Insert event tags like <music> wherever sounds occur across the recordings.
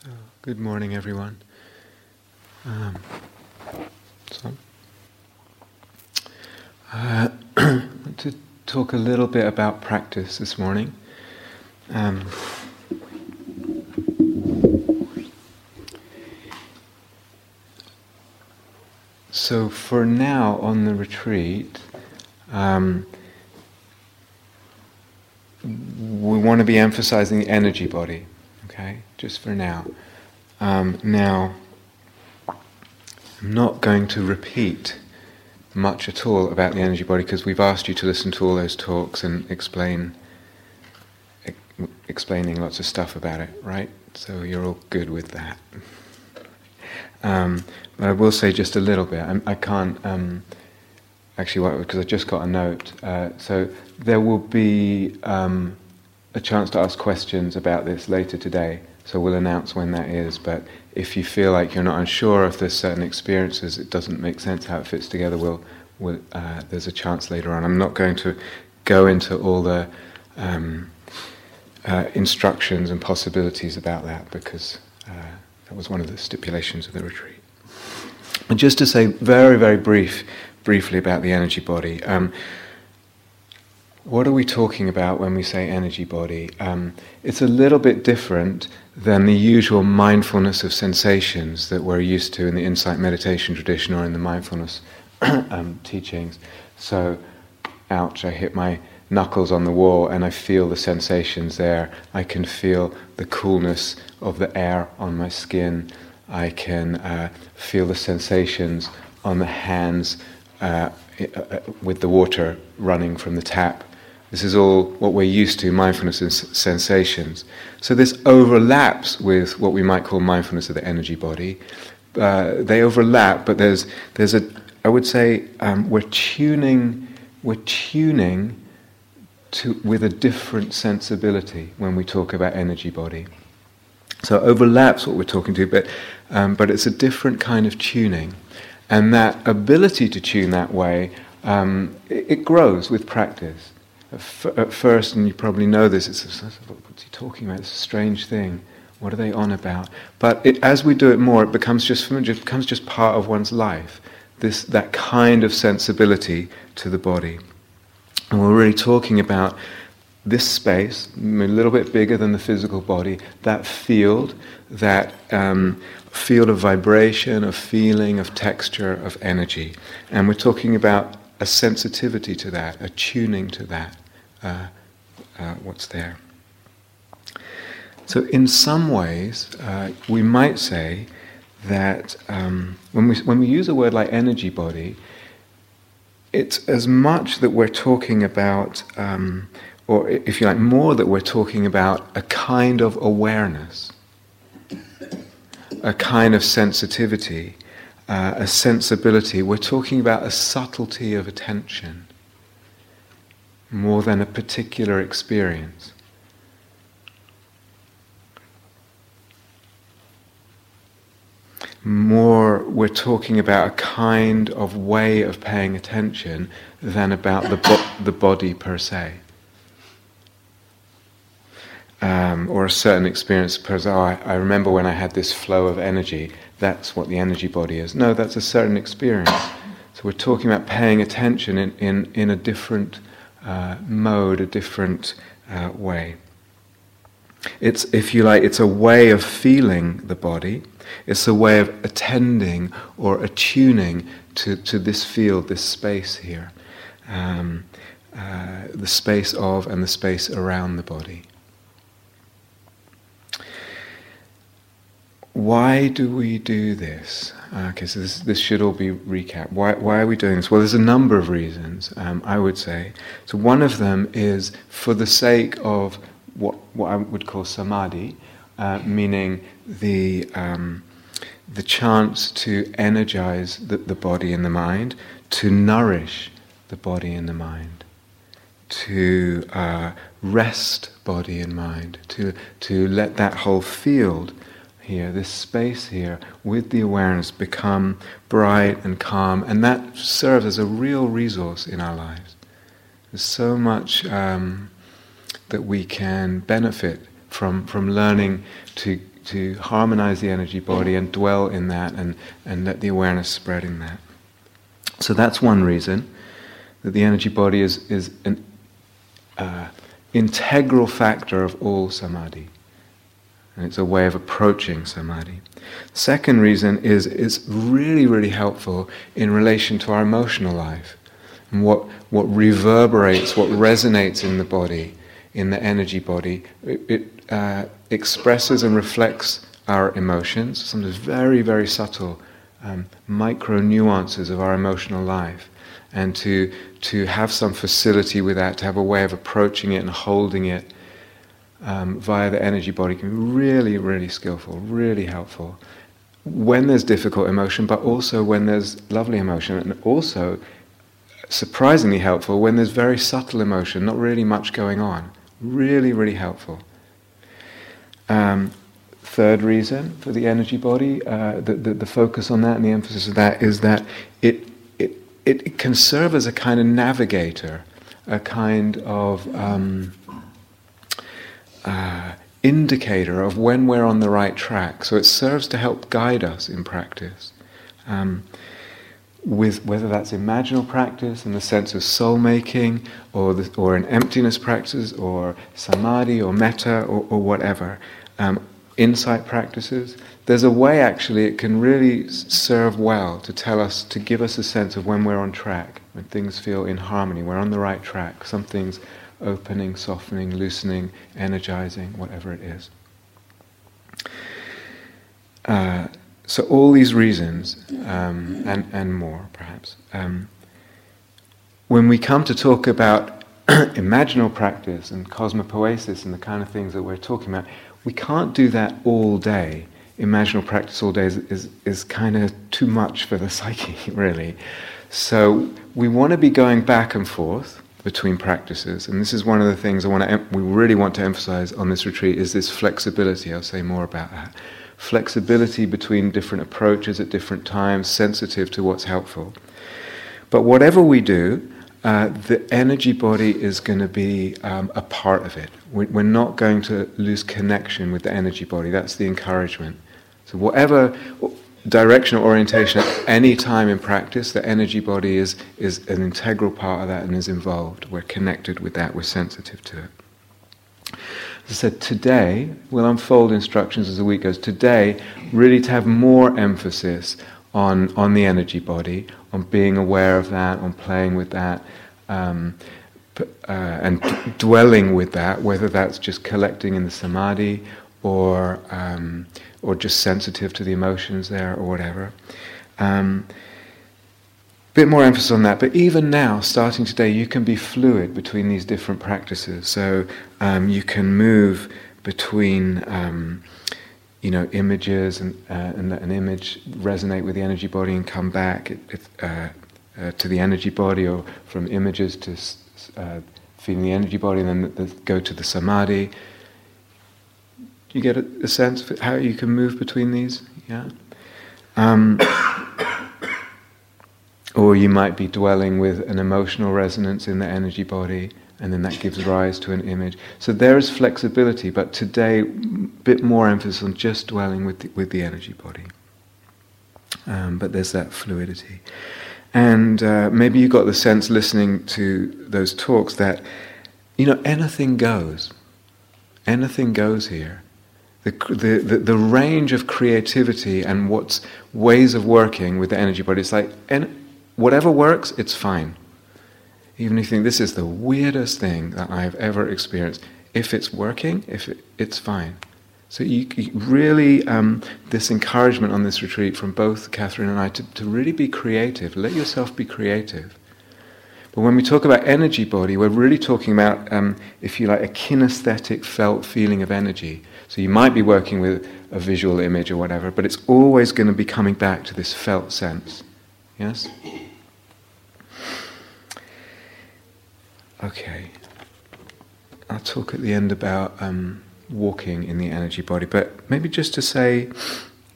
So, good morning, everyone. Um, so, uh, I <clears throat> want to talk a little bit about practice this morning. Um, so, for now on the retreat, um, we want to be emphasizing the energy body, just for now. Um, now, I'm not going to repeat much at all about the energy body because we've asked you to listen to all those talks and explain explaining lots of stuff about it, right? So you're all good with that. Um, but I will say just a little bit. I, can not um, actually because I just got a note. Uh, so there will be um, a chance to ask questions about this later today. So we'll announce when that is. But if you feel like you're not unsure if there's certain experiences, it doesn't make sense how it fits together. We'll, we'll uh, there's a chance later on. I'm not going to go into all the um, uh, instructions and possibilities about that because uh, that was one of the stipulations of the retreat. And just to say very, very brief, briefly about the energy body. Um, what are we talking about when we say energy body? Um, it's a little bit different than the usual mindfulness of sensations that we're used to in the insight meditation tradition or in the mindfulness <clears throat> um, teachings. So, ouch, I hit my knuckles on the wall and I feel the sensations there. I can feel the coolness of the air on my skin. I can uh, feel the sensations on the hands uh, uh with the water running from the tap. This is all what we're used to, mindfulness and sensations. So this overlaps with what we might call mindfulness of the energy body. Uh, they overlap, but there's there's a I would say um, we're tuning we're tuning to with a different sensibility when we talk about energy body. So it overlaps what we're talking to, but um, but it's a different kind of tuning, and that ability to tune that way um, it, it grows with practice at first, and you probably know this, it's what's he talking about? It's a strange thing. What are they on about? But it, as we do it more, it becomes just it becomes just part of one's life. This that kind of sensibility to the body, and we're really talking about this space, a little bit bigger than the physical body, that field, that um, field of vibration, of feeling, of texture, of energy, and we're talking about a sensitivity to that, a tuning to that uh, uh, what's there. So, in some ways, uh, we might say that um, when, we, when we use a word like energy body, it's as much that we're talking about, um, or if you like, more that we're talking about a kind of awareness, a kind of sensitivity, uh, a sensibility. We're talking about a subtlety of attention more than a particular experience. More, we're talking about a kind of way of paying attention than about the, bo- the body per se. Um, or a certain experience, because oh, I, I remember when I had this flow of energy, that's what the energy body is. No, that's a certain experience. So we're talking about paying attention in, in, in a different uh, mode, a different uh, way. It's, if you like, it's a way of feeling the body. It's a way of attending or attuning to, to this field, this space here, um, uh, the space of and the space around the body. Why do we do this? Okay, so this, this should all be recap. Why, why are we doing this? Well, there's a number of reasons, um, I would say. So, one of them is for the sake of what, what I would call samadhi, uh, meaning the, um, the chance to energize the, the body and the mind, to nourish the body and the mind, to uh, rest body and mind, to, to let that whole field here, this space here, with the awareness become bright and calm, and that serves as a real resource in our lives. There's so much um, that we can benefit from, from learning to to harmonize the energy body and dwell in that and, and let the awareness spread in that. So that's one reason that the energy body is, is an uh, integral factor of all samadhi. And it's a way of approaching samadhi. Second reason is it's really, really helpful in relation to our emotional life. And what, what reverberates, what resonates in the body, in the energy body, it, it uh, expresses and reflects our emotions, sometimes very, very subtle um, micro nuances of our emotional life. And to, to have some facility with that, to have a way of approaching it and holding it um, via the energy body can be really, really skillful, really helpful. When there's difficult emotion, but also when there's lovely emotion, and also surprisingly helpful when there's very subtle emotion, not really much going on. Really, really helpful. Um, third reason for the energy body, uh, the, the, the, focus on that and the emphasis of that is that it, it, it can serve as a kind of navigator, a kind of um, uh, indicator of when we're on the right track. So it serves to help guide us in practice. Um, with whether that's imaginal practice in the sense of soul making, or the, or an emptiness practice, or samadhi, or metta, or, or whatever, um, insight practices. There's a way actually it can really serve well to tell us, to give us a sense of when we're on track, when things feel in harmony, we're on the right track, something's opening, softening, loosening, energizing, whatever it is. Uh, so all these reasons, um, and, and more perhaps, um, when we come to talk about <clears throat> imaginal practice and cosmopoesis and the kind of things that we're talking about, we can't do that all day. Imaginal practice all day is, is, is kind of too much for the <laughs> psyche, really. So we want to be going back and forth between practices, and this is one of the things I want to we really want to emphasize on this retreat is this flexibility. I'll say more about that. Flexibility between different approaches at different times, sensitive to what's helpful. But whatever we do, uh, the energy body is going to be um, a part of it. We're not going to lose connection with the energy body. That's the encouragement. So, whatever direction or orientation at any time in practice, the energy body is, is an integral part of that and is involved. We're connected with that, we're sensitive to it. As I said, today, we'll unfold instructions as the week goes. Today, really to have more emphasis on, on the energy body, on being aware of that, on playing with that, um, uh, and d- dwelling with that, whether that's just collecting in the samadhi or um, or just sensitive to the emotions there or whatever. Um, bit more emphasis on that, but even now, starting today, you can be fluid between these different practices. So um, you can move between, um, you know, images and, uh, and let an image resonate with the energy body and come back uh, uh, to the energy body, or from images to uh, feeling the energy body, and then the, the, go to the samadhi you get a, a sense of how you can move between these? Yeah. Um, <coughs> or you might be dwelling with an emotional resonance in the energy body, and then that gives rise to an image. So there is flexibility, but today, a bit more emphasis on just dwelling with the, with the energy body. Um, but there's that fluidity. And uh, maybe you got the sense listening to those talks that, you know, anything goes. Anything goes here the, the, the, range of creativity and what's ways of working with the energy body. It's like, and whatever works, it's fine. Even if you think this is the weirdest thing that I've ever experienced, if it's working, if it, it's fine. So you, you really, um, this encouragement on this retreat from both Catherine and I to, to really be creative. Let yourself be creative. But when we talk about energy body, we're really talking about, um, if you like, a kinesthetic felt feeling of energy. So you might be working with a visual image or whatever, but it's always going to be coming back to this felt sense. Yes? Okay. I'll talk at the end about um, walking in the energy body, but maybe just to say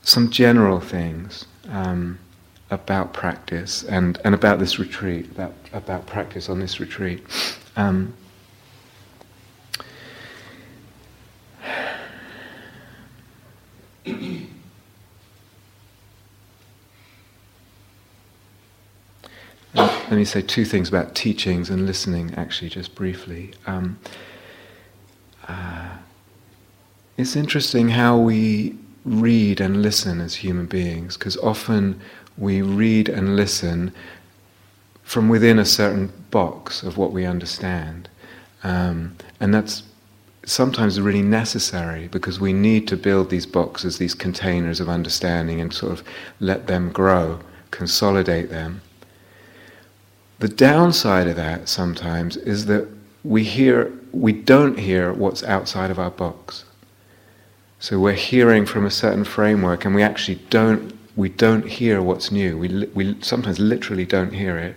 some general things um, about practice and, and about this retreat, about, about practice on this retreat. Um, let me say two things about teachings and listening, actually, just briefly. Um, uh, it's interesting how we read and listen as human beings, because often we read and listen from within a certain box of what we understand. Um, and that's sometimes really necessary because we need to build these boxes, these containers of understanding, and sort of let them grow, consolidate them. The downside of that sometimes is that we hear, we don't hear what's outside of our box. So we're hearing from a certain framework, and we actually don't, we don't hear what's new. We, we sometimes literally don't hear it,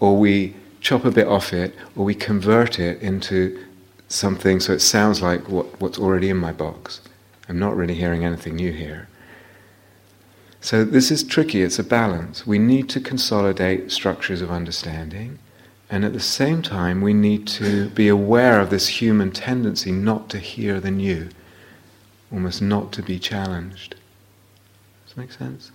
or we chop a bit off it, or we convert it into something so it sounds like what, what's already in my box. I'm not really hearing anything new here. So this is tricky, it's a balance. We need to consolidate structures of understanding, and at the same time, we need to be aware of this human tendency not to hear the new, almost not to be challenged. Does that make sense?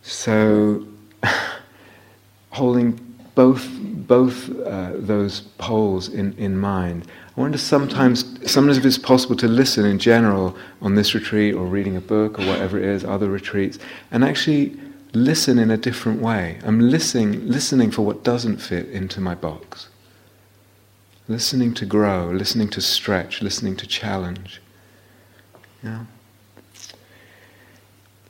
So, <laughs> holding both, both uh, those poles in, in mind. I wonder sometimes, sometimes if it's possible to listen in general on this retreat or reading a book or whatever it is, other retreats, and actually listen in a different way. I'm listening, listening for what doesn't fit into my box. Listening to grow, listening to stretch, listening to challenge. Yeah.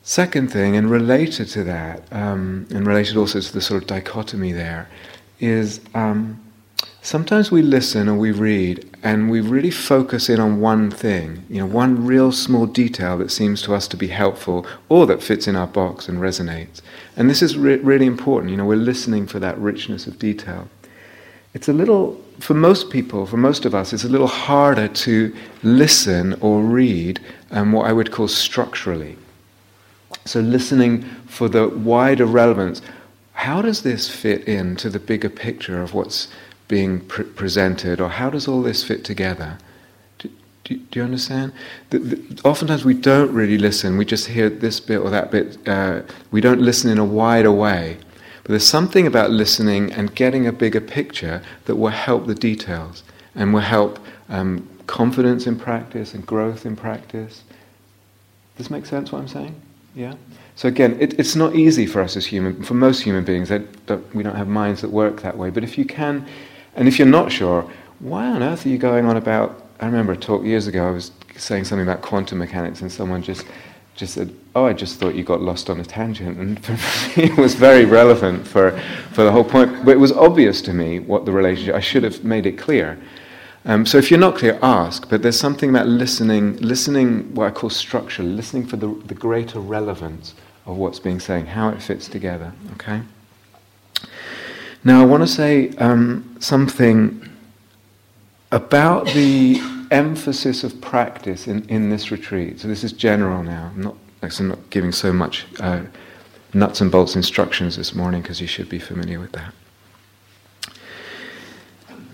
Second thing, and related to that, um, and related also to the sort of dichotomy there, is um, sometimes we listen or we read and we really focus in on one thing, you know, one real small detail that seems to us to be helpful or that fits in our box and resonates. And this is re- really important, you know, we're listening for that richness of detail. It's a little, for most people, for most of us, it's a little harder to listen or read um, what I would call structurally. So, listening for the wider relevance. How does this fit into the bigger picture of what's being pre- presented, or how does all this fit together? Do, do, do you understand? The, the, oftentimes we don't really listen, we just hear this bit or that bit. Uh, we don't listen in a wider way. But there's something about listening and getting a bigger picture that will help the details and will help um, confidence in practice and growth in practice. Does this make sense what I'm saying? Yeah? So again, it, it's not easy for us as human, for most human beings, that, that we don't have minds that work that way. But if you can, and if you're not sure, why on earth are you going on about? I remember a talk years ago. I was saying something about quantum mechanics, and someone just just said, "Oh, I just thought you got lost on a tangent," and <laughs> it was very relevant for for the whole point. But it was obvious to me what the relationship. I should have made it clear. Um, so if you're not clear, ask. But there's something about listening, listening, what I call structure, listening for the, the greater relevance of what's being said, how it fits together. Okay. Now I want to say um, something about the emphasis of practice in, in this retreat. So this is general now. I'm not, I'm not giving so much uh, nuts and bolts instructions this morning because you should be familiar with that.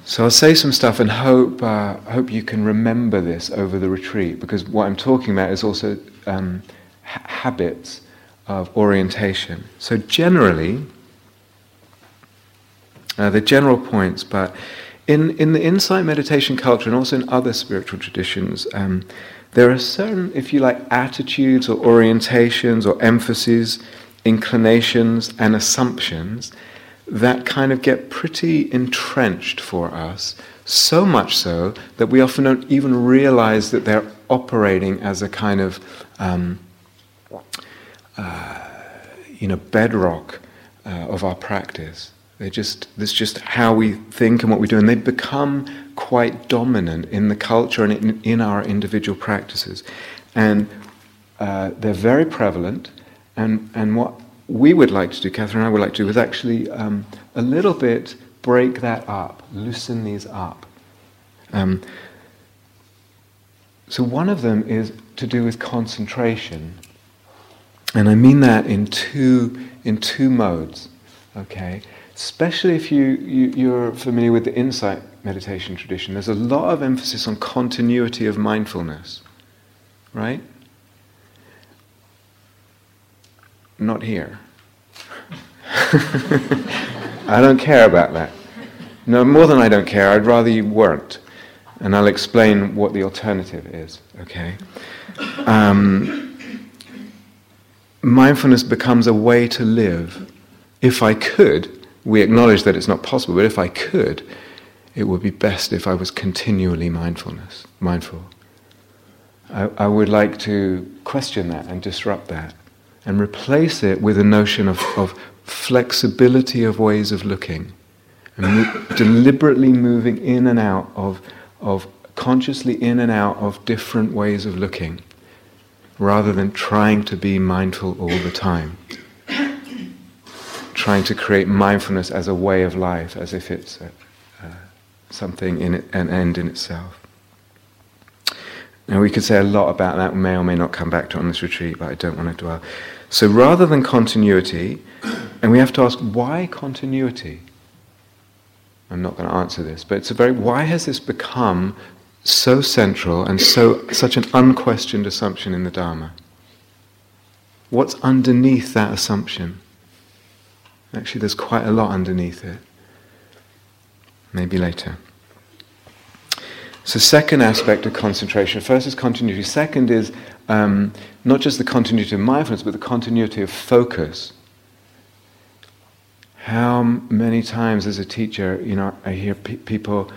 So I'll say some stuff and hope uh, hope you can remember this over the retreat because what I'm talking about is also um, ha- habits of orientation. So generally, uh, the general points, but in in the insight meditation culture and also in other spiritual traditions, um, there are certain, if you like, attitudes or orientations or emphases, inclinations and assumptions that kind of get pretty entrenched for us, so much so that we often don't even realize that they're operating as a kind of um, uh, you know bedrock uh, of our practice. They just this just how we think and what we do, and they become quite dominant in the culture and in, in our individual practices, and uh, they're very prevalent. And and what we would like to do, Catherine and I would like to do, is actually um, a little bit break that up, loosen these up. Um, so one of them is to do with concentration, and I mean that in two in two modes. Okay, especially if you, you you're familiar with the insight meditation tradition. There's a lot of emphasis on continuity of mindfulness, right? not here. <laughs> I don't care about that. No, more than I don't care, I'd rather you weren't. And I'll explain what the alternative is, okay? Um, mindfulness becomes a way to live. If I could, we acknowledge that it's not possible, but if I could, it would be best if I was continually mindfulness, mindful. I, I would like to question that and disrupt that and replace it with a notion of, of flexibility of ways of looking and mo- deliberately moving in and out of, of consciously in and out of different ways of looking rather than trying to be mindful all the time. Trying to create mindfulness as a way of life, as if it's a, uh, something in it, an end in itself. Now, we could say a lot about that, we may or may not come back to it on this retreat, but I don't want to dwell. So, rather than continuity, and we have to ask why continuity? I'm not going to answer this, but it's a very why has this become so central and so such an unquestioned assumption in the Dharma? What's underneath that assumption? Actually, there's quite a lot underneath it. Maybe later. So, second aspect of concentration. First is continuity. Second is um, not just the continuity of mindfulness, but the continuity of focus. How many times, as a teacher, you know, I hear pe- people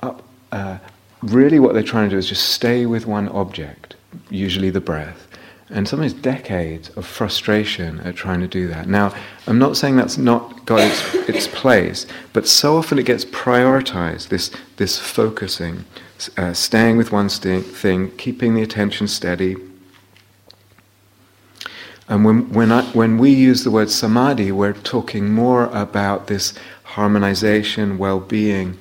up, uh, really what they're trying to do is just stay with one object, usually the breath, and sometimes decades of frustration at trying to do that. Now, I'm not saying that's not got its, <laughs> its place, but so often it gets prioritized. This this focusing, uh, staying with one st- thing, keeping the attention steady, and when, when, I, when we use the word samadhi, we're talking more about this harmonization, well being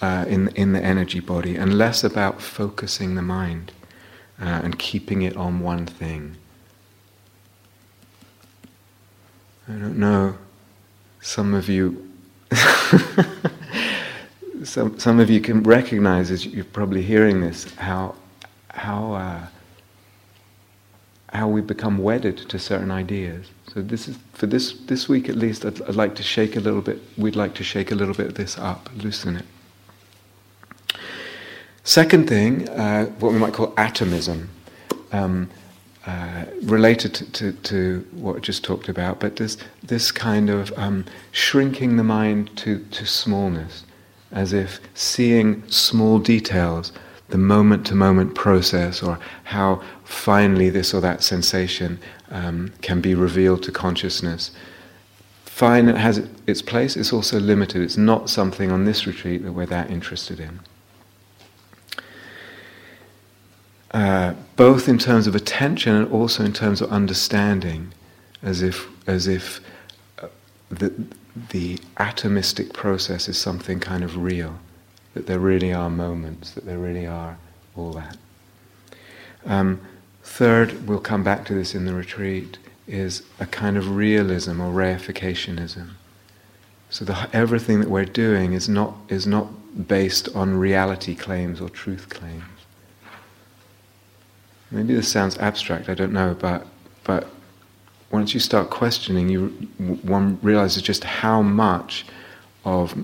uh, in, in the energy body, and less about focusing the mind uh, and keeping it on one thing. I don't know, some of you. <laughs> some, some of you can recognize as you're probably hearing this how, how uh, how we become wedded to certain ideas. So this is for this this week at least. I'd, I'd, like to shake a little bit. We'd like to shake a little bit of this up, loosen it. Second thing, uh, what we might call atomism, um, uh, related to, to, to, what I just talked about, but this this kind of um, shrinking the mind to to smallness, as if seeing small details the moment to moment process or how finally this or that sensation um, can be revealed to consciousness. Fine, it has its place, it's also limited. It's not something on this retreat that we're that interested in. Uh, both in terms of attention and also in terms of understanding, as if, as if uh, the, the atomistic process is something kind of real that there really are moments, that there really are all that. Um, third, we'll come back to this in the retreat, is a kind of realism or reificationism. So the, everything that we're doing is not, is not based on reality claims or truth claims. Maybe this sounds abstract, I don't know, but, but once you start questioning, you, one realizes just how much of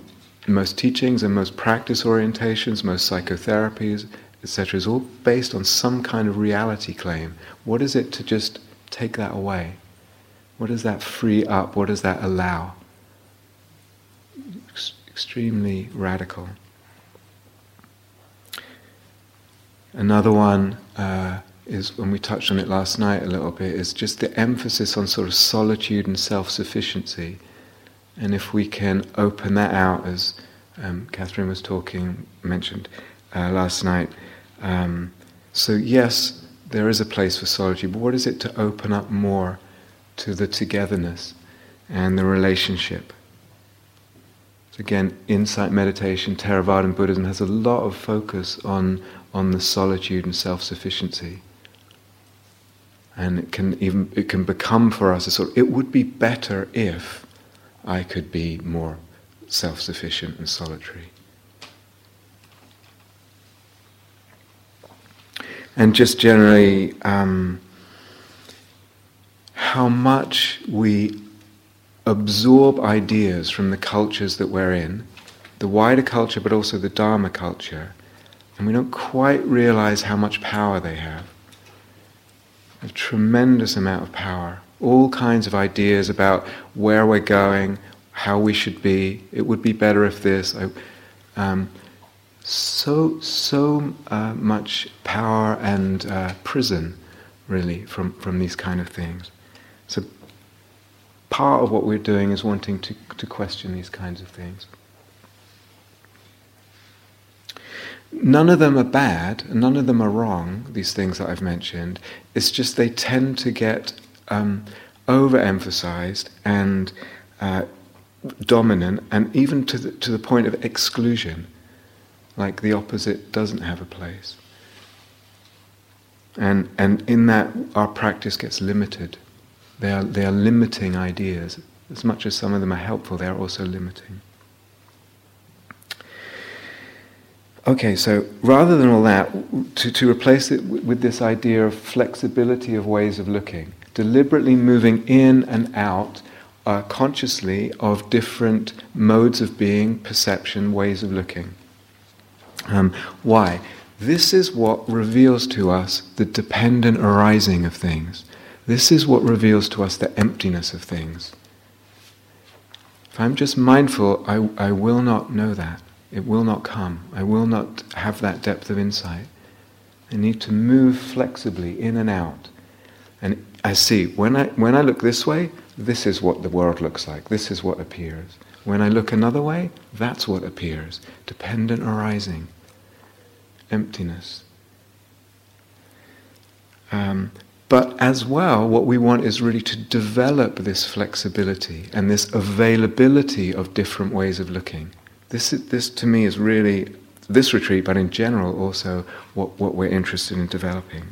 most teachings and most practice orientations, most psychotherapies, etc., is all based on some kind of reality claim. What is it to just take that away? What does that free up? What does that allow? Ex- extremely radical. Another one uh, is, when we touched on it last night a little bit, is just the emphasis on sort of solitude and self sufficiency. And if we can open that out, as um, Catherine was talking, mentioned uh, last night. Um, so, yes, there is a place for solitude, but what is it to open up more to the togetherness and the relationship? So again, insight meditation, Theravadan Buddhism has a lot of focus on, on the solitude and self sufficiency. And it can even it can become for us a sort of, it would be better if I could be more self sufficient and solitary. And just generally, um, how much we absorb ideas from the cultures that we're in, the wider culture, but also the Dharma culture, and we don't quite realize how much power they have. A tremendous amount of power. All kinds of ideas about where we're going, how we should be. It would be better if this. I, um, so so uh, much power and uh, prison, really, from from these kind of things. So part of what we're doing is wanting to to question these kinds of things. None of them are bad, none of them are wrong, these things that I've mentioned. It's just they tend to get um, overemphasized and uh, dominant, and even to the, to the point of exclusion, like the opposite doesn't have a place. And, and in that, our practice gets limited. They are, they are limiting ideas. As much as some of them are helpful, they are also limiting. Okay, so rather than all that, to, to replace it with this idea of flexibility of ways of looking, deliberately moving in and out uh, consciously of different modes of being, perception, ways of looking. Um, why? This is what reveals to us the dependent arising of things. This is what reveals to us the emptiness of things. If I'm just mindful, I, I will not know that. It will not come. I will not have that depth of insight. I need to move flexibly in and out. And I see, when I, when I look this way, this is what the world looks like. This is what appears. When I look another way, that's what appears. Dependent arising. Emptiness. Um, but as well, what we want is really to develop this flexibility and this availability of different ways of looking. This, this to me is really, this retreat, but in general also what, what we're interested in developing.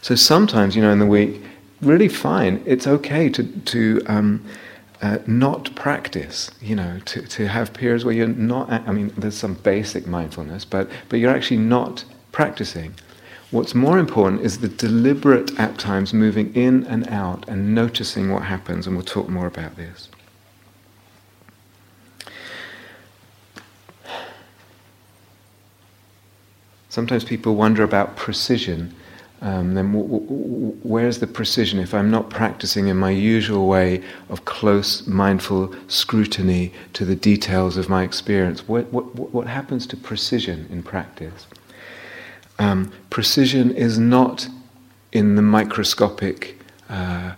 So sometimes, you know, in the week, really fine. It's okay to, to um, uh, not practice, you know, to, to have periods where you're not, I mean, there's some basic mindfulness, but, but you're actually not practicing. What's more important is the deliberate, at times, moving in and out and noticing what happens, and we'll talk more about this. Sometimes people wonder about precision. Um, then w- w- where's the precision if I'm not practicing in my usual way of close, mindful scrutiny to the details of my experience? What, what, what happens to precision in practice? Um, precision is not in the microscopic, uh,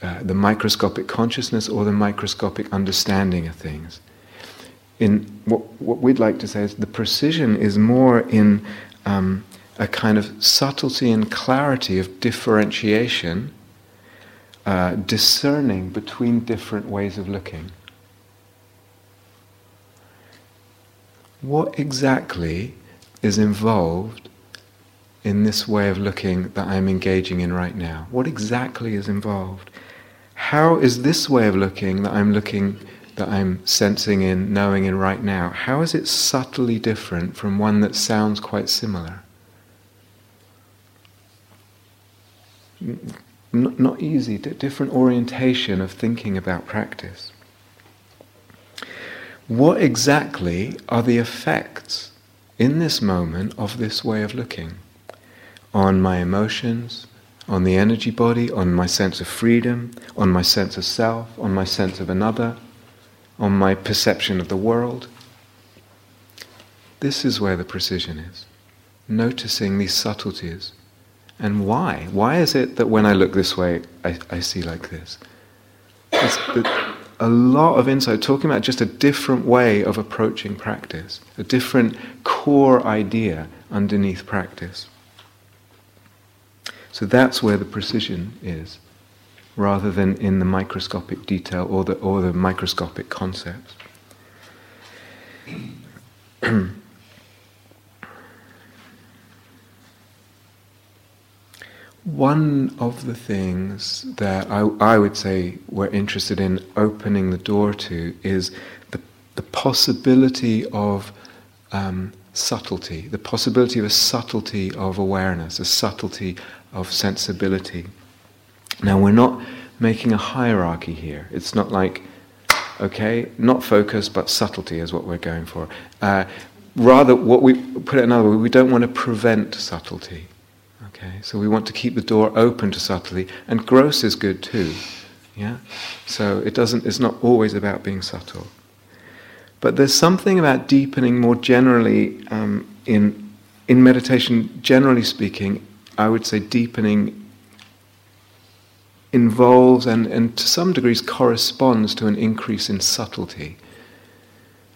uh, the microscopic consciousness or the microscopic understanding of things in what, what we'd like to say is the precision is more in um, a kind of subtlety and clarity of differentiation, uh, discerning between different ways of looking. What exactly is involved in this way of looking that I'm engaging in right now? What exactly is involved? How is this way of looking that I'm looking that I'm sensing in, knowing in right now, how is it subtly different from one that sounds quite similar? Not, not easy, different orientation of thinking about practice. What exactly are the effects in this moment of this way of looking on my emotions, on the energy body, on my sense of freedom, on my sense of self, on my sense of another? On my perception of the world. This is where the precision is. Noticing these subtleties. And why? Why is it that when I look this way, I, I see like this? It's a lot of insight, talking about just a different way of approaching practice, a different core idea underneath practice. So that's where the precision is rather than in the microscopic detail or the, or the microscopic concepts. <clears throat> One of the things that I, I, would say we're interested in opening the door to is the, the possibility of um, subtlety, the possibility of a subtlety of awareness, a subtlety of sensibility. Now, we're not making a hierarchy here. It's not like, okay, not focus, but subtlety is what we're going for. Uh, rather, what we put it another way, we don't want to prevent subtlety. Okay, so we want to keep the door open to subtlety, and gross is good too. Yeah, so it doesn't. It's not always about being subtle, but there's something about deepening more generally um, in in meditation. Generally speaking, I would say deepening involves and, and to some degrees corresponds to an increase in subtlety.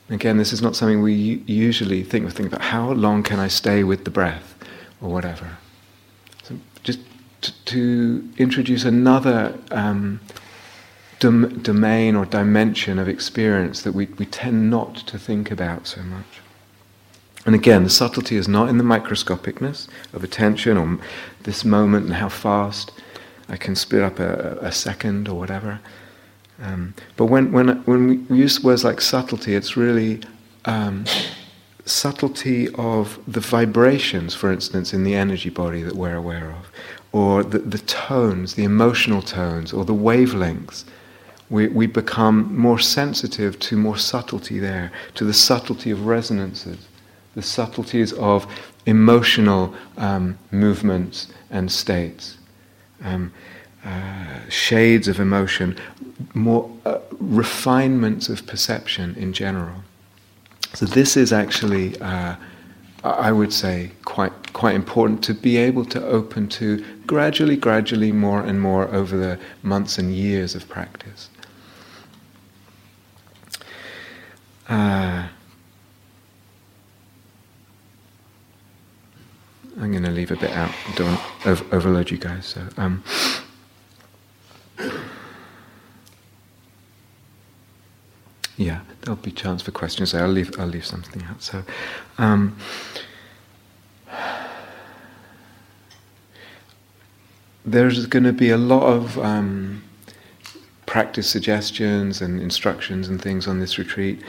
Again, this is not something we usually think of. Think about how long can I stay with the breath, or whatever. So just to, to introduce another um, dom- domain or dimension of experience that we, we tend not to think about so much. And again, the subtlety is not in the microscopicness of attention or this moment and how fast I can split up a, a second or whatever. Um, but when, when, when we use words like subtlety, it's really um, subtlety of the vibrations, for instance, in the energy body that we're aware of, or the, the tones, the emotional tones, or the wavelengths. We, we become more sensitive to more subtlety there, to the subtlety of resonances, the subtleties of emotional um, movements and states um, uh, shades of emotion, more uh, refinements of perception in general. So this is actually, uh, I would say, quite quite important to be able to open to gradually, gradually, more and more over the months and years of practice. I'm going to leave a bit out. Don't over- overload you guys. So, um, yeah, there'll be chance for questions. I'll leave. I'll leave something out. So. Um, there's going to be a lot of um, practice suggestions and instructions and things on this retreat.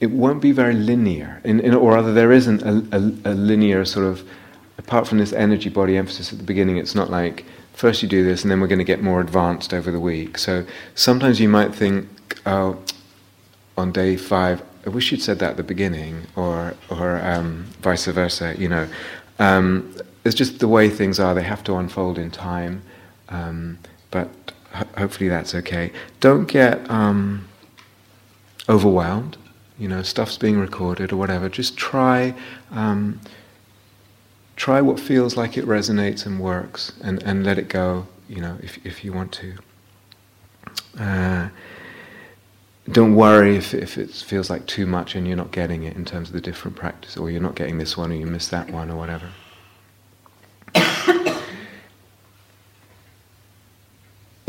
It won't be very linear, in, in, or rather, there isn't a, a, a, linear sort of, apart from this energy body emphasis at the beginning, it's not like first you do this and then we're going to get more advanced over the week. So sometimes you might think, oh, on day five, I wish you'd said that at the beginning, or, or um, vice versa, you know. Um, it's just the way things are, they have to unfold in time, um, but ho- hopefully that's okay. Don't get um, overwhelmed you know, stuff's being recorded or whatever, just try um, try what feels like it resonates and works, and, and let it go. You know, if if you want to. Uh, don't worry if, if it feels like too much and you're not getting it in terms of the different practice, or you're not getting this one, or you miss that one, or whatever.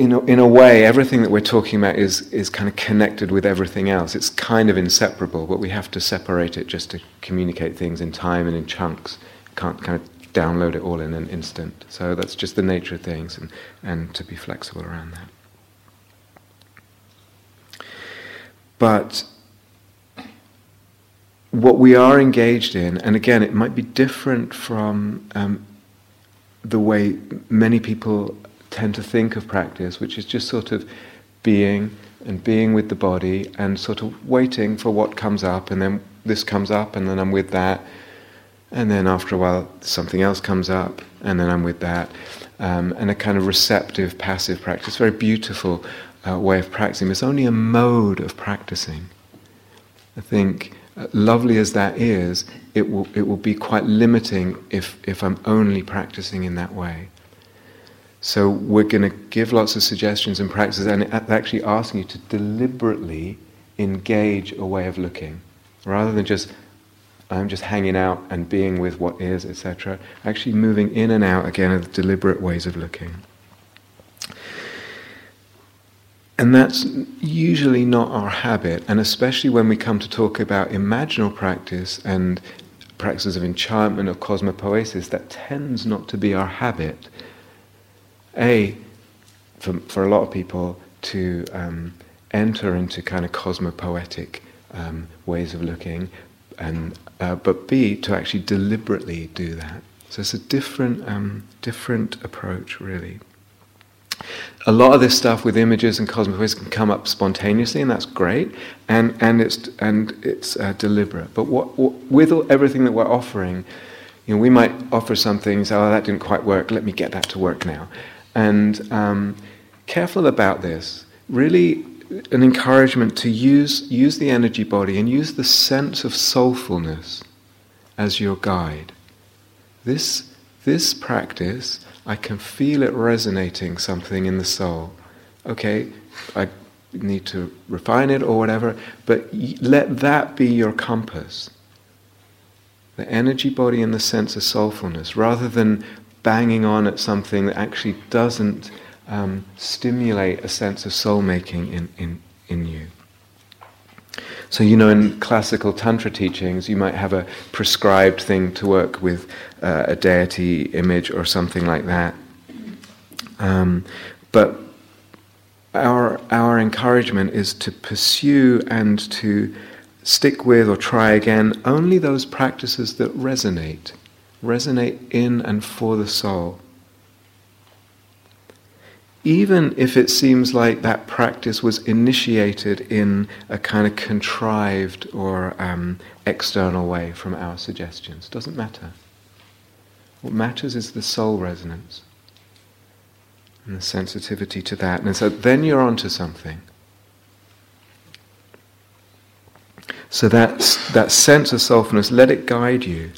In a, in a way, everything that we're talking about is, is kind of connected with everything else. It's kind of inseparable, but we have to separate it just to communicate things in time and in chunks. Can't kind of download it all in an instant. So that's just the nature of things, and, and to be flexible around that. But what we are engaged in, and again, it might be different from um, the way many people tend to think of practice, which is just sort of being and being with the body and sort of waiting for what comes up, and then this comes up, and then I'm with that, and then after a while something else comes up, and then I'm with that, um, and a kind of receptive, passive practice, very beautiful uh, way of practicing. It's only a mode of practicing. I think, uh, lovely as that is, it will it will be quite limiting if if I'm only practicing in that way. So we're going to give lots of suggestions and practices, and actually asking you to deliberately engage a way of looking, rather than just I'm just hanging out and being with what is, etc. Actually, moving in and out again of deliberate ways of looking. And that's usually not our habit, and especially when we come to talk about imaginal practice and practices of enchantment or cosmopoesis, that tends not to be our habit. A, for, for a lot of people, to um, enter into kind of cosmopoetic um, ways of looking, and uh, but B, to actually deliberately do that. So it's a different, um, different approach, really. a lot of this stuff with images and cosmic can come up spontaneously, and that's great, and and it's and it's uh, deliberate. But what, what, with all, everything that we're offering, you know, we might offer some things. Oh, that didn't quite work. Let me get that to work now. And um, careful about this. Really, an encouragement to use use the energy body and use the sense of soulfulness as your guide. This this practice I can feel it resonating something in the soul. Okay, I need to refine it or whatever, but let that be your compass. The energy body and the sense of soulfulness, rather than banging on at something that actually doesn't um, stimulate a sense of soul making in, in, in you. So, you know, in classical Tantra teachings, you might have a prescribed thing to work with uh, a deity image or something like that. Um, but our, our encouragement is to pursue and to stick with or try again only those practices that resonate, resonate in and for the soul even if it seems like that practice was initiated in a kind of contrived or um, external way from our suggestions, doesn't matter. What matters is the soul resonance and the sensitivity to that. And so then you're onto something. So that's, that sense of soulfulness, let it guide you.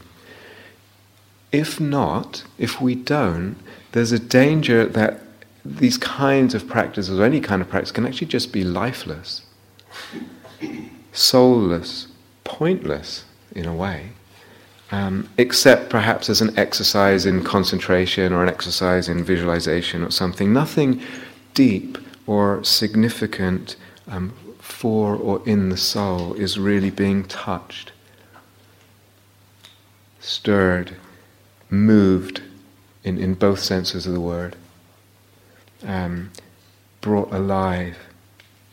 If not, if we don't, there's a danger that these kinds of practices, or any kind of practice, can actually just be lifeless, soulless, pointless in a way, um, except perhaps as an exercise in concentration or an exercise in visualization or something. Nothing deep or significant um, for or in the soul is really being touched, stirred, moved in, in both senses of the word um, brought alive,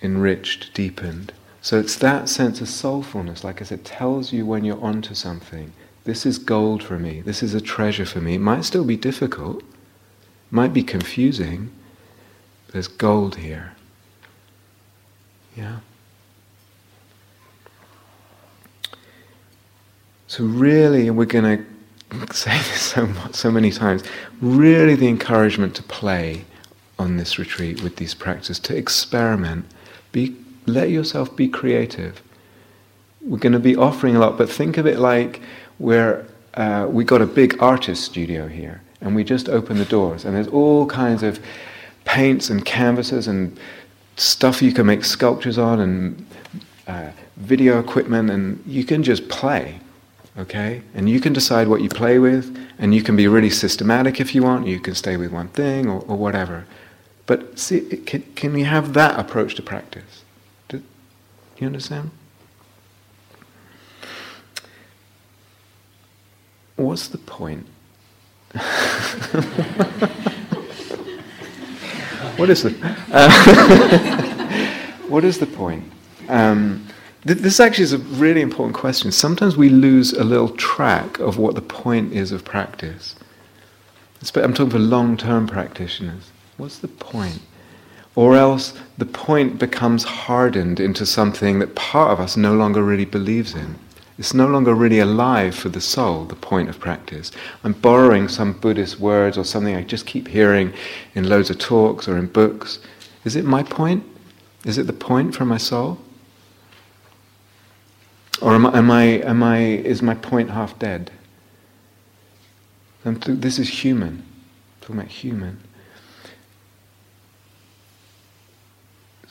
enriched, deepened. So it's that sense of soulfulness, like I said, tells you when you're onto something. This is gold for me. This is a treasure for me. It might still be difficult, might be confusing. There's gold here. Yeah. So really, we're going to <laughs> say this so much, so many times. Really, the encouragement to play on this retreat with these practices to experiment. Be, let yourself be creative. We're going to be offering a lot, but think of it like we're, uh, we got a big artist studio here, and we just open the doors, and there's all kinds of paints and canvases and stuff you can make sculptures on, and uh, video equipment, and you can just play okay? And you can decide what you play with, and you can be really systematic if you want, you can stay with one thing or, or whatever. But see, can, can we have that approach to practice? Do you understand? What's the point? <laughs> what is the uh, <laughs> what is the point? Um, this actually is a really important question. Sometimes we lose a little track of what the point is of practice. I'm talking for long-term practitioners. What's the point? Or else the point becomes hardened into something that part of us no longer really believes in. It's no longer really alive for the soul, the point of practice. I'm borrowing some Buddhist words or something I just keep hearing in loads of talks or in books. Is it my point? Is it the point for my soul? Or am I, am I, am I is my point half dead? this is human. I'm talking about human.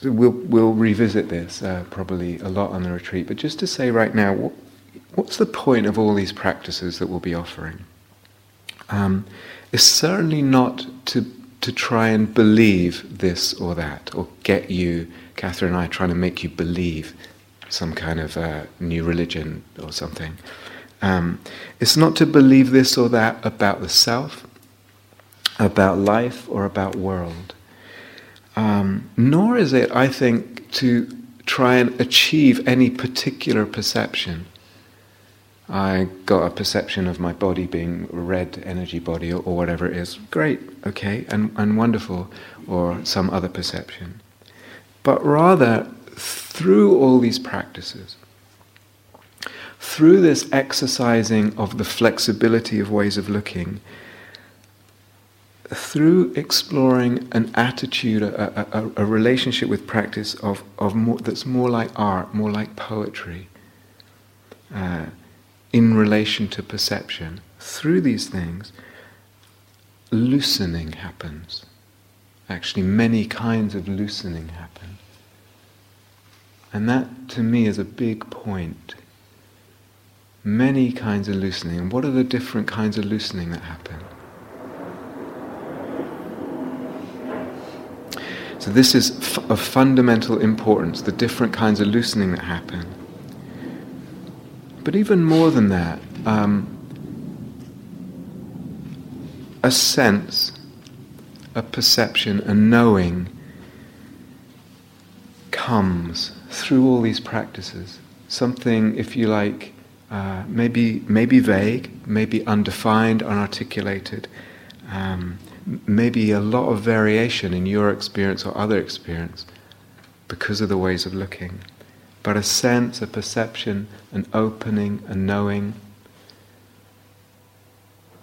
So we'll, we'll revisit this uh, probably a lot on the retreat, but just to say right now, what, what's the point of all these practices that we'll be offering? Um, it's certainly not to, to try and believe this or that, or get you, Catherine and I, trying to make you believe some kind of uh, new religion or something. Um, it's not to believe this or that about the self, about life, or about world. Um, nor is it, I think, to try and achieve any particular perception. I got a perception of my body being red energy body or, or whatever it is. Great, okay, and, and wonderful, or some other perception. But rather, through all these practices, through this exercising of the flexibility of ways of looking, through exploring an attitude, a, a, a relationship with practice of, of more, that's more like art, more like poetry, uh, in relation to perception, through these things, loosening happens. Actually, many kinds of loosening happen. And that, to me, is a big point. Many kinds of loosening. And what are the different kinds of loosening that happen? So, this is f- of fundamental importance the different kinds of loosening that happen. But even more than that, um, a sense, a perception, a knowing comes through all these practices. Something, if you like, uh, maybe maybe vague, maybe undefined, unarticulated, um, maybe a lot of variation in your experience or other experience because of the ways of looking, but a sense, a perception, an opening, a knowing,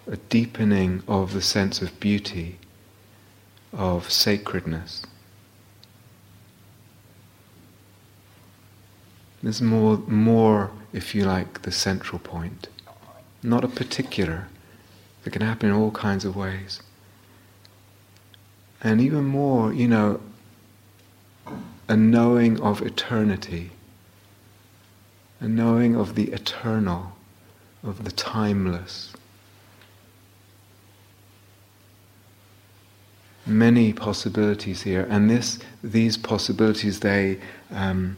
a deepening of the sense of beauty, of sacredness. There's more, more, if you like, the central point, not a particular. It can happen in all kinds of ways. And even more, you know, a knowing of eternity, a knowing of the eternal, of the timeless. Many possibilities here, and this, these possibilities, they, um,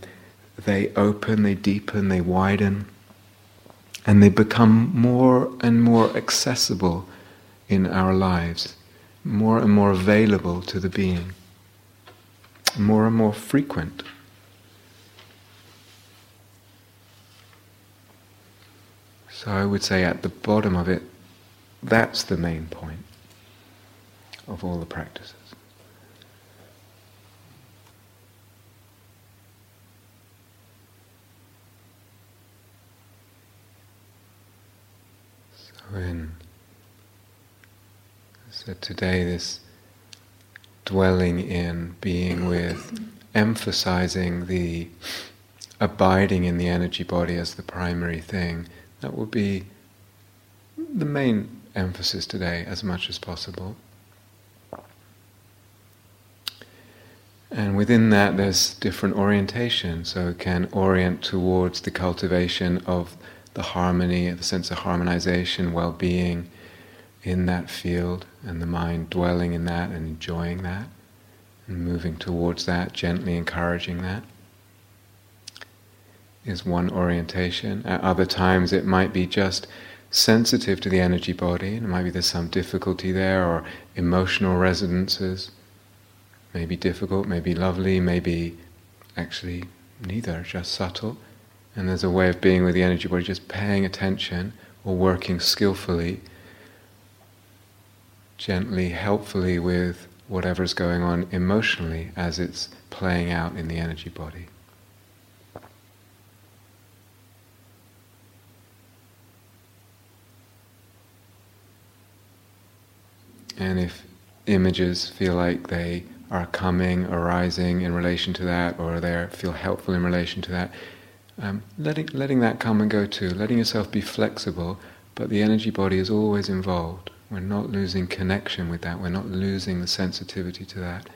they open, they deepen, they widen, and they become more and more accessible in our lives more and more available to the being, more and more frequent. So I would say at the bottom of it, that's the main point of all the practices. In so today, this dwelling in, being with, emphasizing the abiding in the energy body as the primary thing, that will be the main emphasis today as much as possible. And within that, there's different orientation. So it can orient towards the cultivation of the harmony, the sense of harmonization, well being, in that field and the mind dwelling in that and enjoying that and moving towards that, gently encouraging that is one orientation. At other times it might be just sensitive to the energy body, and it might be there's some difficulty there or emotional resonances. Maybe difficult, maybe lovely, maybe actually neither, just subtle. And there's a way of being with the energy body, just paying attention or working skillfully gently, helpfully with whatever's going on emotionally as it's playing out in the energy body. And if images feel like they are coming, arising in relation to that, or they feel helpful in relation to that, um, letting, letting that come and go too, letting yourself be flexible, but the energy body is always involved. We're not losing connection with that, we're not losing the sensitivity to that,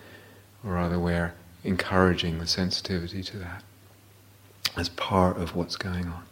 or rather, we're encouraging the sensitivity to that as part of what's going on.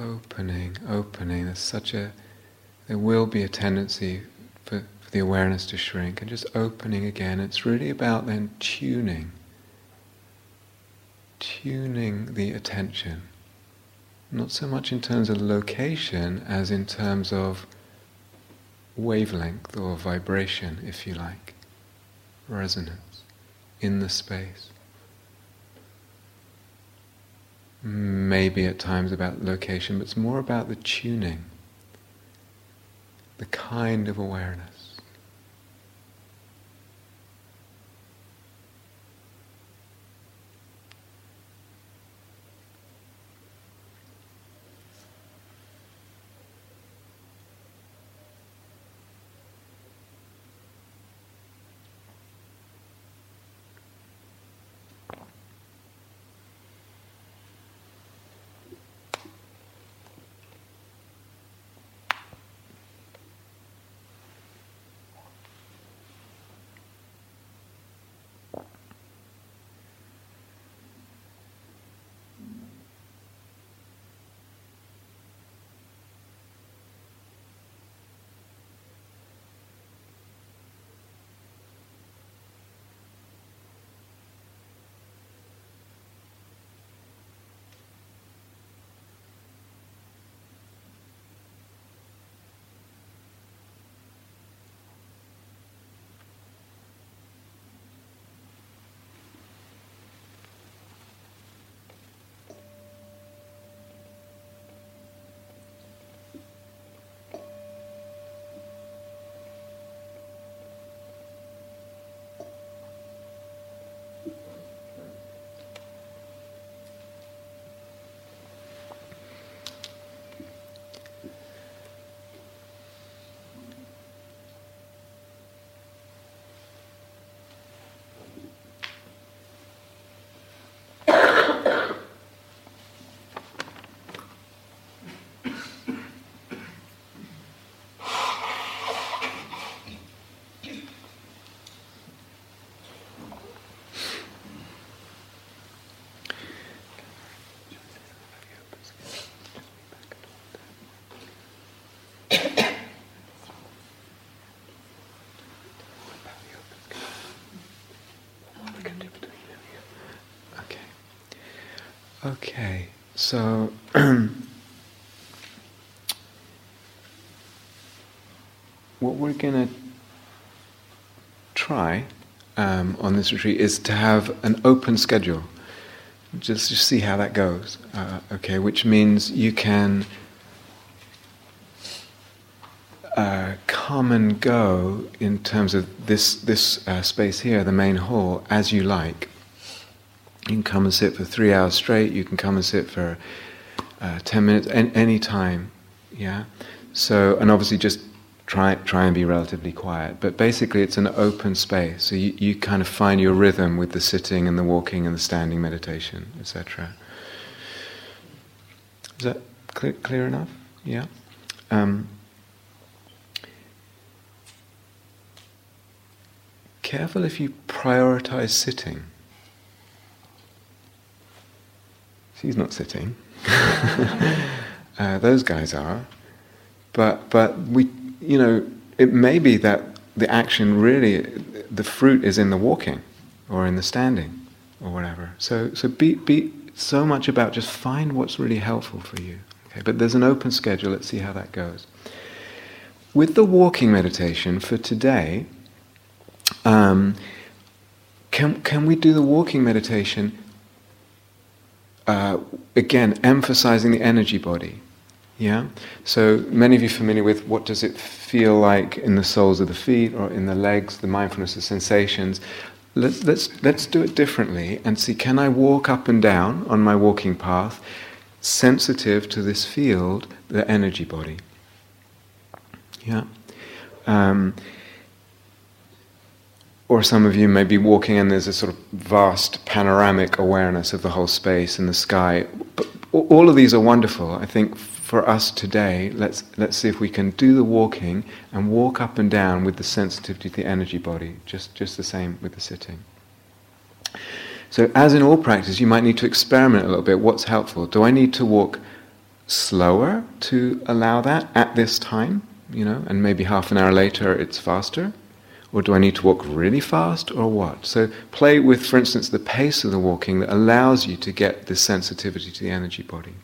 Opening, opening. There's such a, there will be a tendency for, for the awareness to shrink, and just opening again. It's really about then tuning, tuning the attention. Not so much in terms of location as in terms of wavelength or vibration, if you like, resonance in the space. Maybe at times about location, but it's more about the tuning, the kind of awareness. Okay, so <clears throat> what we're going to try um, on this retreat is to have an open schedule. Just to see how that goes. Uh, okay, which means you can uh, come and go in terms of this this uh, space here, the main hall, as you like. You can come and sit for three hours straight. You can come and sit for uh, ten minutes, any, any time. Yeah. So, and obviously, just try try and be relatively quiet. But basically, it's an open space. So you, you kind of find your rhythm with the sitting and the walking and the standing meditation, etc. Is that clear, clear enough? Yeah. Um, careful if you prioritize sitting. He's not sitting. <laughs> uh, those guys are. But, but we, you know, it may be that the action really, the fruit is in the walking or in the standing or whatever. So, so be, be so much about just find what's really helpful for you. Okay, but there's an open schedule. Let's see how that goes. With the walking meditation for today, um, can, can we do the walking meditation uh, again, emphasizing the energy body. Yeah? So many of you familiar with what does it feel like in the soles of the feet or in the legs, the mindfulness of sensations. Let's, let's, let's do it differently and see can I walk up and down on my walking path sensitive to this field, the energy body? Yeah? Um, or some of you may be walking and there's a sort of vast panoramic awareness of the whole space and the sky. But all of these are wonderful. I think for us today, let's, let's see if we can do the walking and walk up and down with the sensitivity to the energy body, just, just the same with the sitting. So, as in all practice, you might need to experiment a little bit. What's helpful? Do I need to walk slower to allow that at this time, you know, and maybe half an hour later it's faster? Or do I need to walk really fast or what? So play with, for instance, the pace of the walking that allows you to get this sensitivity to the energy body.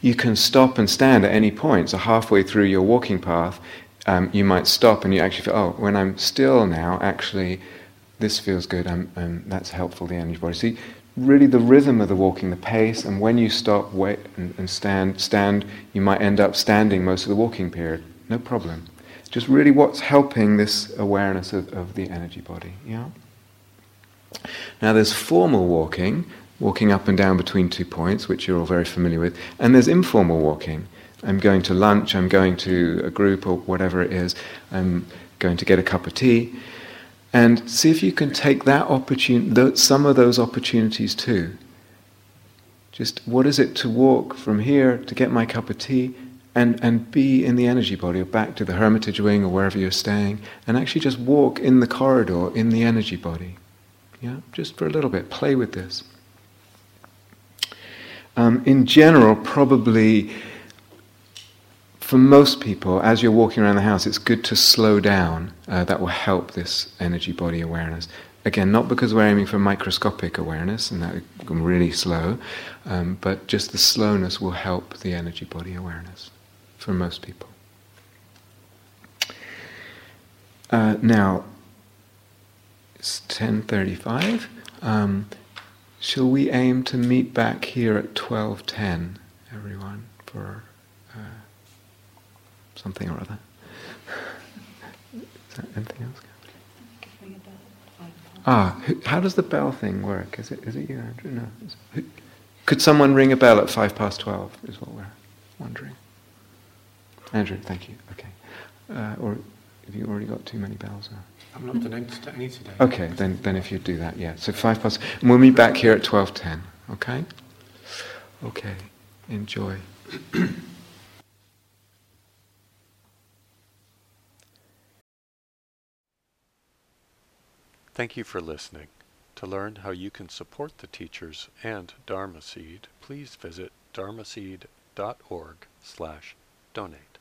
You can stop and stand at any point. So halfway through your walking path, um, you might stop and you actually feel, oh, when I'm still now, actually, this feels good. I'm, that's helpful, the energy body. See, really the rhythm of the walking, the pace, and when you stop, wait, and, and stand, stand, you might end up standing most of the walking period. No problem. Just really what's helping this awareness of, of the energy body. Yeah. Now there's formal walking, walking up and down between two points, which you're all very familiar with, and there's informal walking. I'm going to lunch, I'm going to a group or whatever it is, I'm going to get a cup of tea. And see if you can take that opportunity, some of those opportunities too. Just what is it to walk from here to get my cup of tea and, and be in the energy body or back to the hermitage wing or wherever you're staying and actually just walk in the corridor in the energy body. Yeah, just for a little bit, play with this. Um, in general, probably for most people, as you're walking around the house, it's good to slow down. Uh, that will help this energy body awareness. Again, not because we're aiming for microscopic awareness, and that really slow, um, but just the slowness will help the energy body awareness for most people. Uh, now, it's 10.35. Um, shall we aim to meet back here at 12.10, everyone, for uh, something or other? <laughs> Is there anything else? Ah, how does the bell thing work? Is it, is it you, Andrew? No. Could someone ring a bell at five past twelve? Is what we're wondering. Andrew, thank you. Okay. Uh, or have you already got too many bells? Or? I'm not done any today. Okay, then, then if you do that, yeah. So five past, and we'll meet back here at 12.10, okay? Okay, enjoy. <coughs> Thank you for listening. To learn how you can support the teachers and Dharma Seed, please visit dharmaseed.org slash donate.